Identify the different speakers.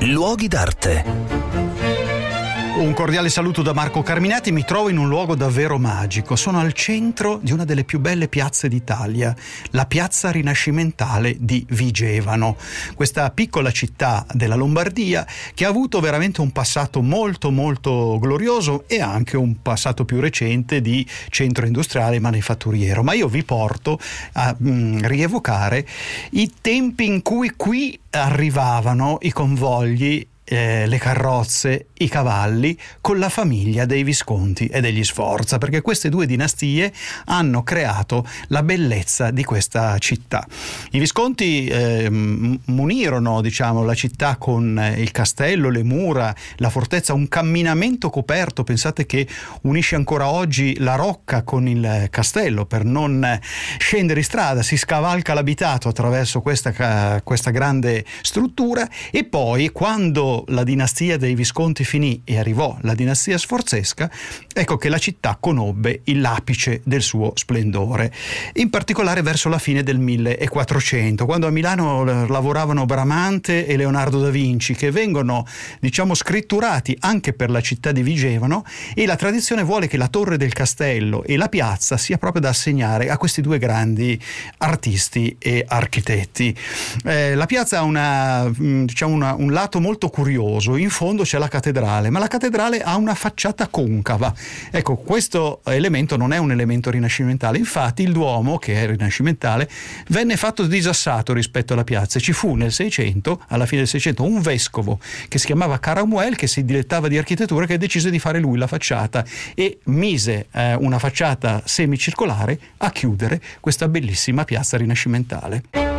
Speaker 1: Luoghi d'arte.
Speaker 2: Un cordiale saluto da Marco Carminati, mi trovo in un luogo davvero magico. Sono al centro di una delle più belle piazze d'Italia, la piazza rinascimentale di Vigevano, questa piccola città della Lombardia che ha avuto veramente un passato molto molto glorioso e anche un passato più recente di centro industriale e manifatturiero. Ma io vi porto a mh, mm, rievocare i tempi in cui qui arrivavano i convogli eh, le carrozze, i cavalli con la famiglia dei Visconti e degli Sforza, perché queste due dinastie hanno creato la bellezza di questa città. I Visconti eh, munirono diciamo, la città con il castello, le mura, la fortezza, un camminamento coperto, pensate che unisce ancora oggi la rocca con il castello per non scendere in strada, si scavalca l'abitato attraverso questa, questa grande struttura e poi quando la dinastia dei Visconti finì e arrivò la dinastia sforzesca, ecco che la città conobbe l'apice del suo splendore, in particolare verso la fine del 1400, quando a Milano lavoravano Bramante e Leonardo da Vinci, che vengono, diciamo, scritturati anche per la città di Vigevano e la tradizione vuole che la torre del castello e la piazza sia proprio da assegnare a questi due grandi artisti e architetti. Eh, la piazza ha una, mm, diciamo una, un lato molto curioso curioso, in fondo c'è la cattedrale, ma la cattedrale ha una facciata concava. Ecco, questo elemento non è un elemento rinascimentale, infatti il Duomo, che è rinascimentale, venne fatto disassato rispetto alla piazza. Ci fu nel 600, alla fine del 600, un vescovo che si chiamava Caramuel, che si dilettava di architettura, che decise di fare lui la facciata e mise eh, una facciata semicircolare a chiudere questa bellissima piazza rinascimentale.